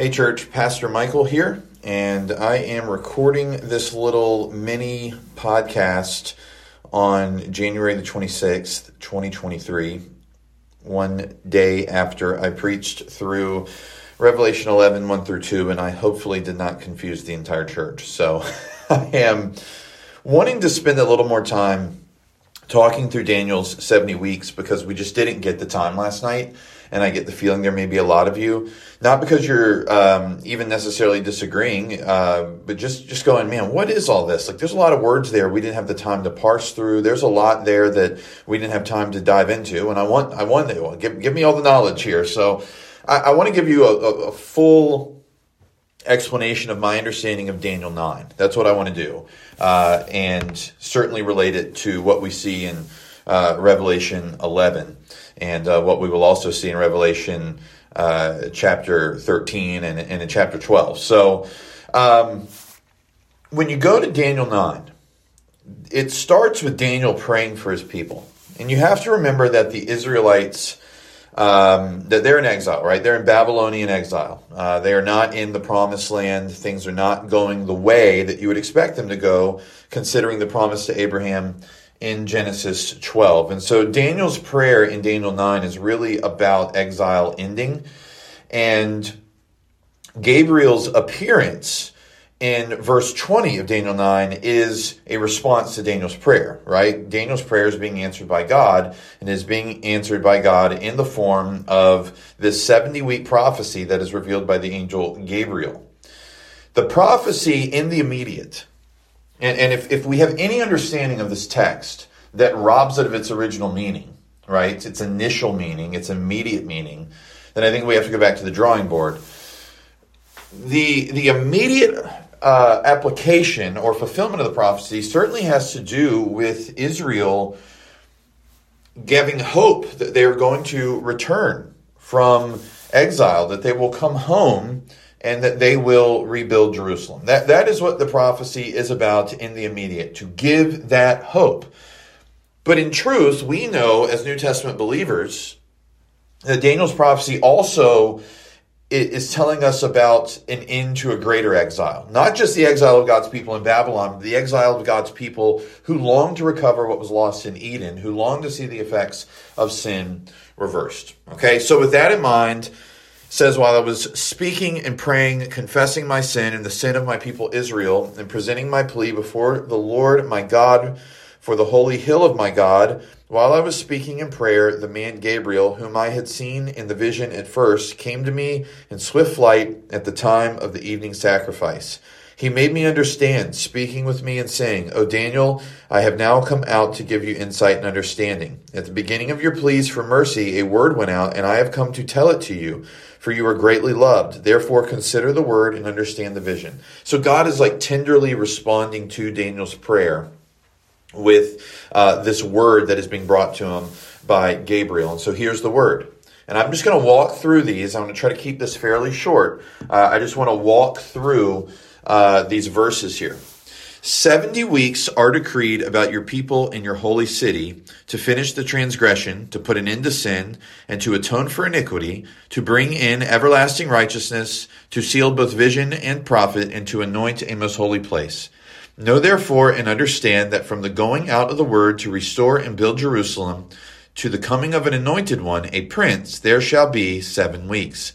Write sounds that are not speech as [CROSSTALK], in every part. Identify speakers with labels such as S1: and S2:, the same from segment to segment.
S1: Hey, church, Pastor Michael here, and I am recording this little mini podcast on January the 26th, 2023, one day after I preached through Revelation 11, 1 through 2, and I hopefully did not confuse the entire church. So [LAUGHS] I am wanting to spend a little more time talking through Daniel's 70 weeks because we just didn't get the time last night and I get the feeling there may be a lot of you, not because you're um, even necessarily disagreeing, uh, but just just going, man, what is all this? Like, there's a lot of words there we didn't have the time to parse through. There's a lot there that we didn't have time to dive into, and I want I want to give give me all the knowledge here. So, I, I want to give you a, a, a full explanation of my understanding of Daniel 9. That's what I want to do. Uh, and certainly relate it to what we see in uh, Revelation 11 and uh, what we will also see in Revelation uh, chapter 13 and, and, in chapter 12. So um, when you go to Daniel 9, it starts with Daniel praying for his people. And you have to remember that the Israelites, um, that they're in exile, right? They're in Babylonian exile. Uh, they are not in the promised land. Things are not going the way that you would expect them to go, considering the promise to Abraham in Genesis 12. And so Daniel's prayer in Daniel 9 is really about exile ending. And Gabriel's appearance in verse 20 of Daniel 9 is a response to Daniel's prayer, right? Daniel's prayer is being answered by God and is being answered by God in the form of this 70 week prophecy that is revealed by the angel Gabriel. The prophecy in the immediate and, and if, if we have any understanding of this text that robs it of its original meaning, right, its initial meaning, its immediate meaning, then I think we have to go back to the drawing board. The, the immediate uh, application or fulfillment of the prophecy certainly has to do with Israel giving hope that they are going to return from exile, that they will come home and that they will rebuild Jerusalem. That, that is what the prophecy is about in the immediate, to give that hope. But in truth, we know as New Testament believers that Daniel's prophecy also is telling us about an end to a greater exile. Not just the exile of God's people in Babylon, but the exile of God's people who long to recover what was lost in Eden, who long to see the effects of sin reversed. Okay, so with that in mind, says, While I was speaking and praying, confessing my sin and the sin of my people Israel, and presenting my plea before the Lord my God for the holy hill of my God, while I was speaking in prayer, the man Gabriel, whom I had seen in the vision at first, came to me in swift flight at the time of the evening sacrifice. He made me understand, speaking with me and saying, O Daniel, I have now come out to give you insight and understanding. At the beginning of your pleas for mercy, a word went out, and I have come to tell it to you, for you are greatly loved. Therefore, consider the word and understand the vision. So God is like tenderly responding to Daniel's prayer with uh, this word that is being brought to him by Gabriel. And so here's the word. And I'm just going to walk through these. I'm going to try to keep this fairly short. Uh, I just want to walk through uh, these verses here. 70 weeks are decreed about your people in your holy city to finish the transgression, to put an end to sin, and to atone for iniquity, to bring in everlasting righteousness, to seal both vision and prophet, and to anoint a most holy place. Know therefore and understand that from the going out of the word to restore and build Jerusalem, to the coming of an anointed one, a prince, there shall be seven weeks.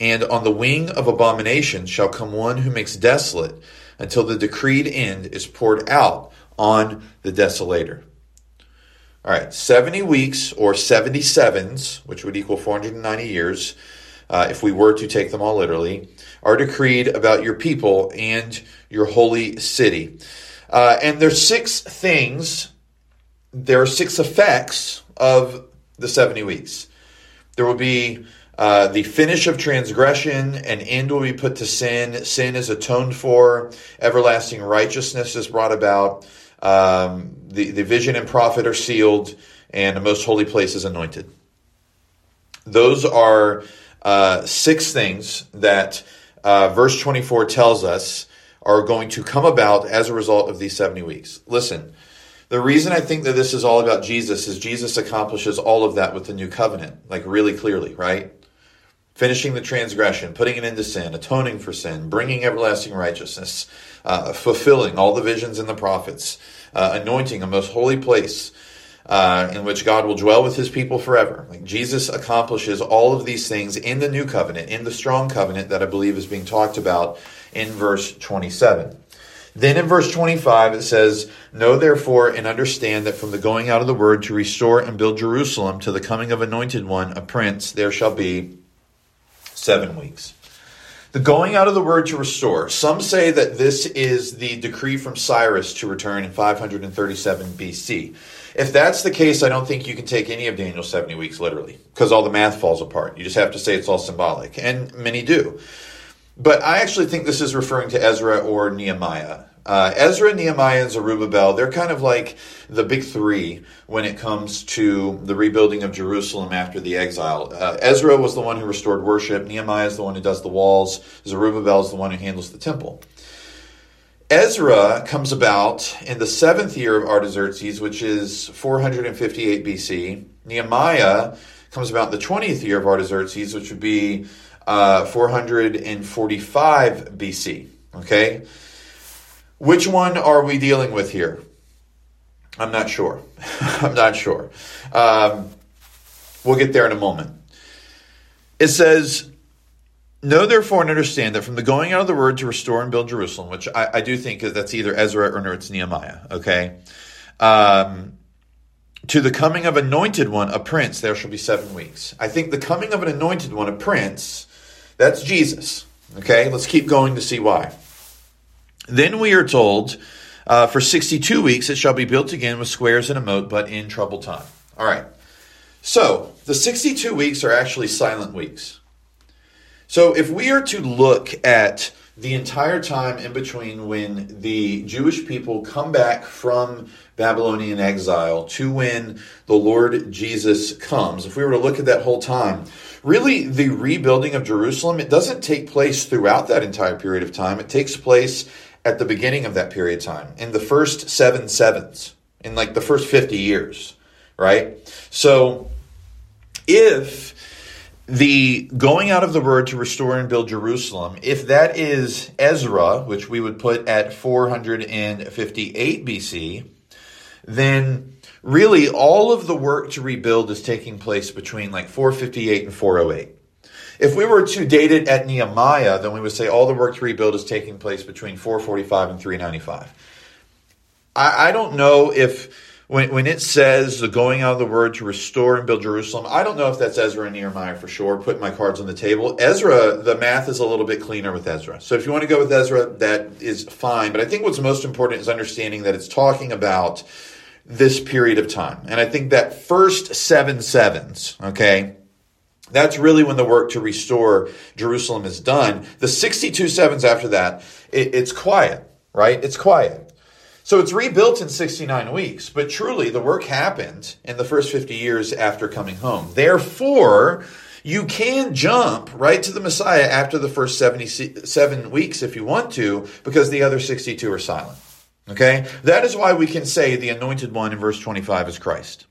S1: And on the wing of abomination shall come one who makes desolate until the decreed end is poured out on the desolator. All right, 70 weeks or 77s, which would equal 490 years, uh, if we were to take them all literally, are decreed about your people and your holy city. Uh, and there's six things, there are six effects of the 70 weeks. There will be uh, the finish of transgression, and end will be put to sin. Sin is atoned for. Everlasting righteousness is brought about. Um, the, the vision and prophet are sealed, and the most holy place is anointed. Those are uh, six things that uh, verse 24 tells us are going to come about as a result of these 70 weeks. Listen, the reason I think that this is all about Jesus is Jesus accomplishes all of that with the new covenant, like really clearly, right? Finishing the transgression, putting an end to sin, atoning for sin, bringing everlasting righteousness, uh, fulfilling all the visions in the prophets, uh, anointing a most holy place, uh, in which God will dwell with his people forever. Like Jesus accomplishes all of these things in the new covenant, in the strong covenant that I believe is being talked about in verse 27. Then in verse 25 it says, Know therefore and understand that from the going out of the word to restore and build Jerusalem to the coming of anointed one, a prince, there shall be seven weeks. The going out of the word to restore. Some say that this is the decree from Cyrus to return in 537 BC. If that's the case, I don't think you can take any of Daniel's 70 weeks literally because all the math falls apart. You just have to say it's all symbolic, and many do. But I actually think this is referring to Ezra or Nehemiah. Uh, Ezra, Nehemiah, and Zerubbabel, they're kind of like the big three when it comes to the rebuilding of Jerusalem after the exile. Uh, Ezra was the one who restored worship, Nehemiah is the one who does the walls, Zerubbabel is the one who handles the temple. Ezra comes about in the seventh year of Artaxerxes, which is 458 BC. Nehemiah comes about in the 20th year of Artaxerxes, which would be uh, 445 BC. Okay? Which one are we dealing with here? I'm not sure. [LAUGHS] I'm not sure. Um, we'll get there in a moment. It says, Know therefore and understand that from the going out of the word to restore and build Jerusalem, which I, I do think that's either Ezra or it's Nehemiah, okay? Um, to the coming of anointed one, a prince, there shall be seven weeks. I think the coming of an anointed one, a prince, that's Jesus. Okay, let's keep going to see why. Then we are told, uh, for 62 weeks it shall be built again with squares and a moat, but in troubled time. All right. So the 62 weeks are actually silent weeks. So if we are to look at the entire time in between when the Jewish people come back from Babylonian exile to when the Lord Jesus comes, if we were to look at that whole time, really the rebuilding of Jerusalem, it doesn't take place throughout that entire period of time. It takes place at the beginning of that period of time, in the first seven sevens, in like the first 50 years, right? So if the going out of the word to restore and build Jerusalem, if that is Ezra, which we would put at 458 BC, then really all of the work to rebuild is taking place between like 458 and 408. If we were to date it at Nehemiah, then we would say all the work to rebuild is taking place between 445 and 395. I, I don't know if when, when it says the going out of the word to restore and build Jerusalem, I don't know if that's Ezra and Nehemiah for sure. Putting my cards on the table. Ezra, the math is a little bit cleaner with Ezra. So if you want to go with Ezra, that is fine. But I think what's most important is understanding that it's talking about this period of time. And I think that first seven sevens, okay, that's really when the work to restore Jerusalem is done. The 62 sevens after that, it, it's quiet, right? It's quiet. So it's rebuilt in 69 weeks, but truly the work happened in the first 50 years after coming home. Therefore, you can jump right to the Messiah after the first 77 weeks if you want to, because the other 62 are silent. Okay? That is why we can say the anointed one in verse 25 is Christ.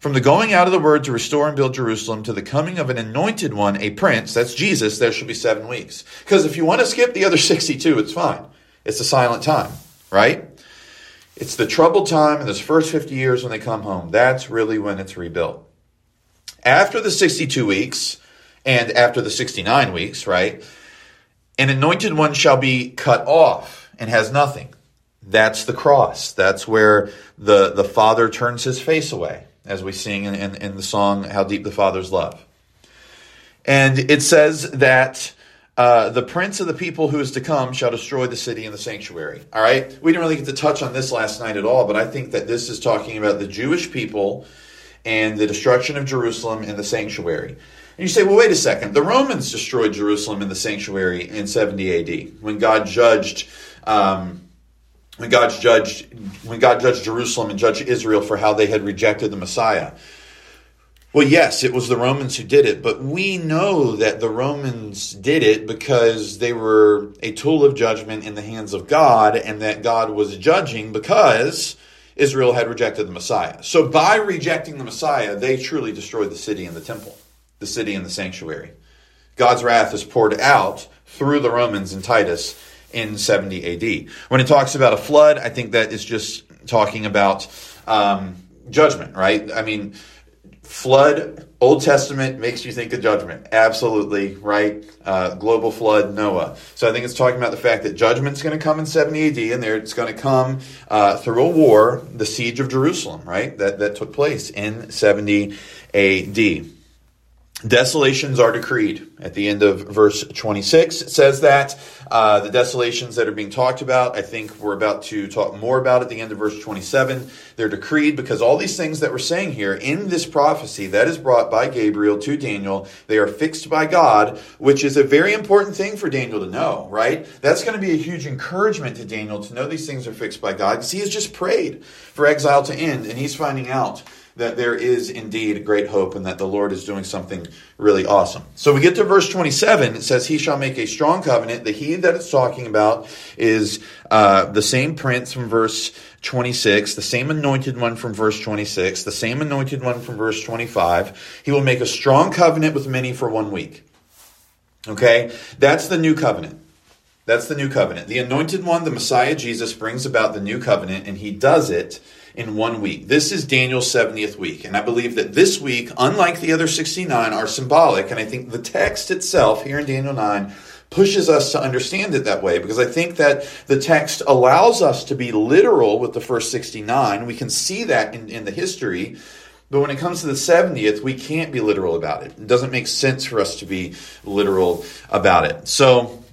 S1: From the going out of the word to restore and build Jerusalem to the coming of an anointed one, a prince, that's Jesus, there should be seven weeks. Because if you want to skip the other [LAUGHS] 62, it's fine. It's a silent time right? It's the troubled time in those first 50 years when they come home. That's really when it's rebuilt. After the 62 weeks and after the 69 weeks, right? An anointed one shall be cut off and has nothing. That's the cross. That's where the, the Father turns his face away, as we sing in, in, in the song, How Deep the Father's Love. And it says that uh, the prince of the people who is to come shall destroy the city and the sanctuary. All right? We didn't really get to touch on this last night at all, but I think that this is talking about the Jewish people and the destruction of Jerusalem and the sanctuary. And you say, well, wait a second. The Romans destroyed Jerusalem and the sanctuary in 70 AD when God judged. Um, when God judged when God judged Jerusalem and judged Israel for how they had rejected the Messiah. Well, yes, it was the Romans who did it, but we know that the Romans did it because they were a tool of judgment in the hands of God and that God was judging because Israel had rejected the Messiah. So by rejecting the Messiah, they truly destroyed the city and the temple, the city and the sanctuary. God's wrath is poured out through the Romans and Titus in 70 AD. When it talks about a flood, I think that is just talking about um, judgment, right? I mean, flood, Old Testament makes you think of judgment. Absolutely, right? Uh, global flood, Noah. So I think it's talking about the fact that judgment's going to come in 70 AD, and there it's going to come uh, through a war, the siege of Jerusalem, right? That, that took place in 70 AD. Desolations are decreed. At the end of verse 26, it says that. Uh, the desolations that are being talked about, I think we're about to talk more about at the end of verse 27. They're decreed because all these things that we're saying here in this prophecy that is brought by Gabriel to Daniel, they are fixed by God, which is a very important thing for Daniel to know, right? That's going to be a huge encouragement to Daniel to know these things are fixed by God because he has just prayed for exile to end and he's finding out that there is indeed great hope and that the Lord is doing something really awesome. So we get to verse 27. It says, He shall make a strong covenant. The he that it's talking about is uh, the same prince from verse 26, the same anointed one from verse 26, the same anointed one from verse 25. He will make a strong covenant with many for one week. Okay? That's the new covenant. That's the new covenant. The anointed one, the Messiah Jesus, brings about the new covenant, and he does it in one week. This is Daniel's 70th week. And I believe that this week, unlike the other 69, are symbolic. And I think the text itself here in Daniel 9 pushes us to understand it that way because I think that the text allows us to be literal with the first 69. We can see that in, in the history. But when it comes to the 70th, we can't be literal about it. It doesn't make sense for us to be literal about it. So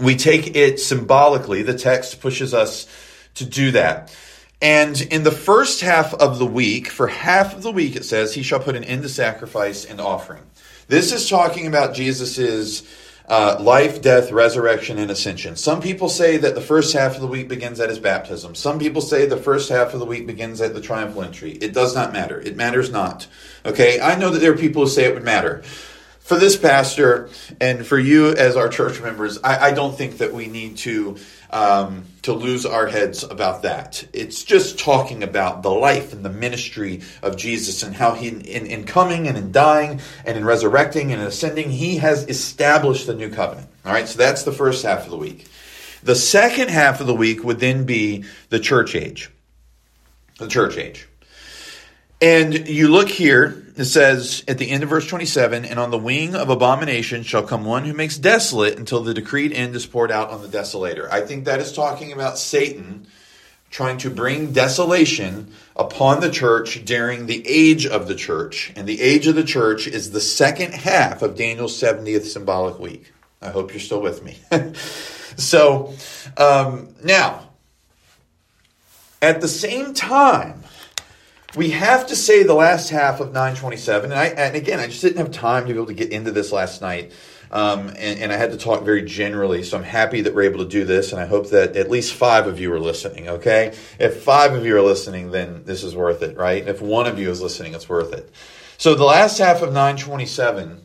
S1: we take it symbolically. The text pushes us to do that. And in the first half of the week, for half of the week, it says, He shall put an end to sacrifice and offering. This is talking about Jesus's uh, life, death, resurrection, and ascension. Some people say that the first half of the week begins at his baptism. Some people say the first half of the week begins at the triumphal entry. It does not matter. It matters not. Okay? I know that there are people who say it would matter for this pastor and for you as our church members, I, I don't think that we need to um, to lose our heads about that. It's just talking about the life and the ministry of Jesus and how he, in, in coming and in dying and in resurrecting and in ascending, he has established the new covenant. All right, so that's the first half of the week. The second half of the week would then be the church age. The church age. And you look here, it says at the end of verse 27 And on the wing of abomination shall come one who makes desolate until the decreed end is poured out on the desolator. I think that is talking about Satan trying to bring desolation upon the church during the age of the church. And the age of the church is the second half of Daniel's 70th symbolic week. I hope you're still with me. [LAUGHS] so, um, now, at the same time, we have to say the last half of 927 and, I, and again i just didn't have time to be able to get into this last night um, and, and, i had to talk very generally so i'm happy that we're able to do this and i hope that at least five of you are listening okay? If five of you are listening then this is worth it right? If one of you is listening it's worth it. So the last half of 927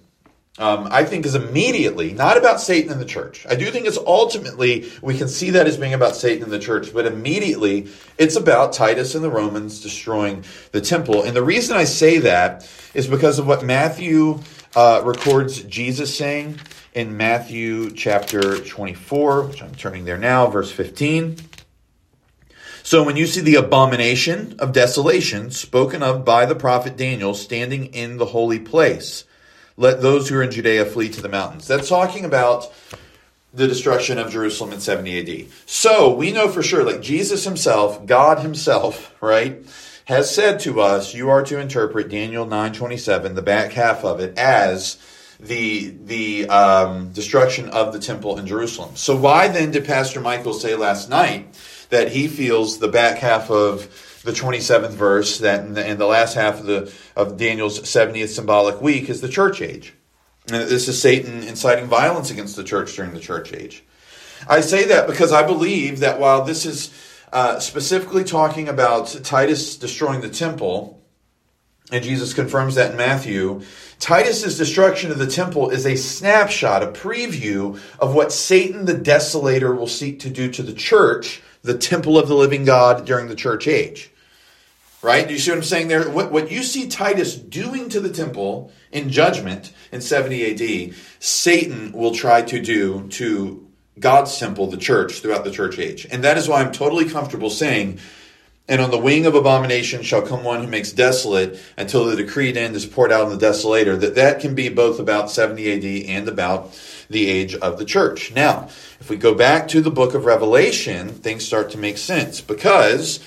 S1: um, I think is immediately not about Satan and the church. I do think it's ultimately, we can see that as being about Satan and the church, but immediately it's about Titus and the Romans destroying the temple. And the reason I say that is because of what Matthew uh, records Jesus saying in Matthew chapter 24, which I'm turning there now, verse 15. So when you see the abomination of desolation spoken of by the prophet Daniel standing in the holy place, let those who are in Judea flee to the mountains. That's talking about the destruction of Jerusalem in 70 AD. So we know for sure, like Jesus himself, God himself, [LAUGHS] right, has said to us, you are to interpret Daniel 9:27, the back half of it, as the the um, destruction of the temple in Jerusalem. So why then did Pastor Michael say last night that he feels the back half of the 27th verse that in the, the last half of the of Daniel's 70th symbolic week is the church age. And this is Satan inciting violence against the church during the church age. I say that because I believe that while this is uh, specifically talking about Titus destroying the temple, and Jesus confirms that in Matthew, Titus's destruction of the temple is a snapshot, a preview of what Satan the desolator will seek to do to the church, the temple of the living God during the church age. Right? Do you see what I'm saying there? What, what you see Titus doing to the temple in judgment in 70 AD, Satan will try to do to God's temple, the church, throughout the church age. And that is why I'm totally comfortable saying, and on the wing of abomination shall come one who makes desolate until the decreed end is poured out on the desolator. That that can be both about 70 AD and about the age of the church. Now, if we go back to the book of Revelation, things start to make sense because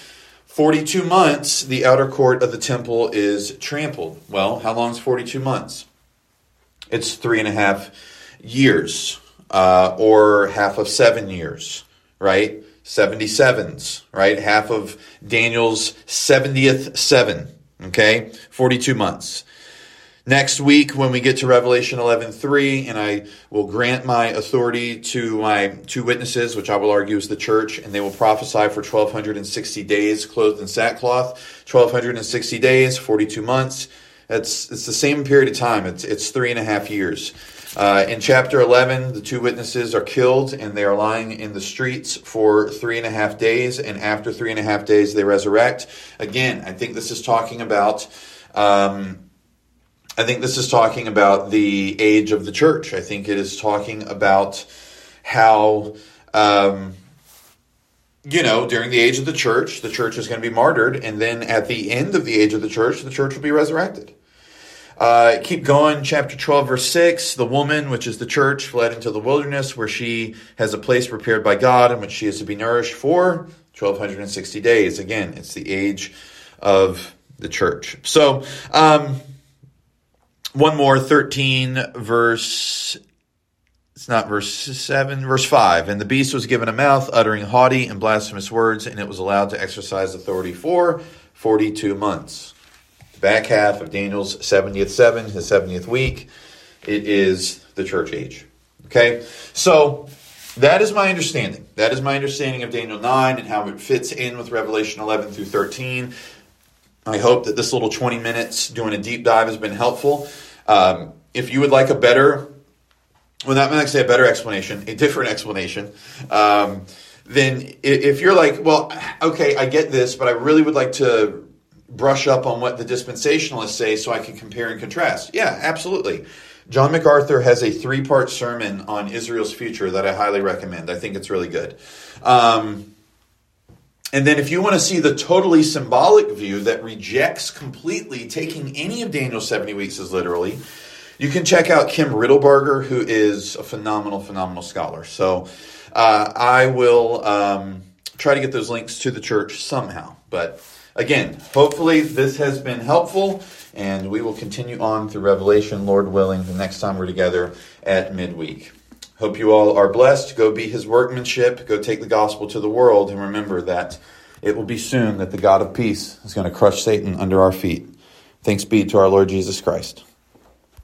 S1: 42 months, the outer court of the temple is trampled. Well, how long is 42 months? It's three and a half years, uh, or half of seven years, right? 77s, right? Half of Daniel's 70th seven, okay? 42 months. Next week, when we get to Revelation 11:3, and I will grant my authority to my two witnesses, which I will argue is the church, and they will prophesy for 1260 days, clothed in sackcloth. 1260 days, 42 months. It's it's the same period of time. It's it's three and a half years. Uh, in chapter 11, the two witnesses are killed and they are lying in the streets for three and a half days. And after three and a half days, they resurrect. Again, I think this is talking about. Um, I think this is talking about the age of the church. I think it is talking about how, um, you know, during the age of the church, the church is going to be martyred, and then at the end of the age of the church, the church will be resurrected. Uh, keep going, chapter 12, verse 6. The woman, which is the church, fled into the wilderness where she has a place prepared by God in which she is to be nourished for 1260 days. Again, it's the age of the church. So, um, one more, 13, verse, it's not verse 7, verse 5. And the beast was given a mouth, uttering haughty and blasphemous words, and it was allowed to exercise authority for 42 months. The back half of Daniel's 70th seven, his 70th week, it is the church age. Okay? So, that is my understanding. That is my understanding of Daniel 9 and how it fits in with Revelation 11 through 13. I hope that this little 20 minutes doing a deep dive has been helpful. Um, if you would like a better, well, not say a better explanation, a different explanation, um, then if you're like, well, okay, I get this, but I really would like to brush up on what the dispensationalists say so I can compare and contrast. Yeah, absolutely. John MacArthur has a three part sermon on Israel's future that I highly recommend. I think it's really good. Um, and then, if you want to see the totally symbolic view that rejects completely taking any of Daniel's 70 weeks as literally, you can check out Kim Riddlebarger, who is a phenomenal, phenomenal scholar. So uh, I will um, try to get those links to the church somehow. But again, hopefully this has been helpful, and we will continue on through Revelation, Lord willing, the next time we're together at midweek. Hope you all are blessed. Go be his workmanship. Go take the gospel to the world. And remember that it will be soon that the God of peace is going to crush Satan under our feet. Thanks be to our Lord Jesus Christ.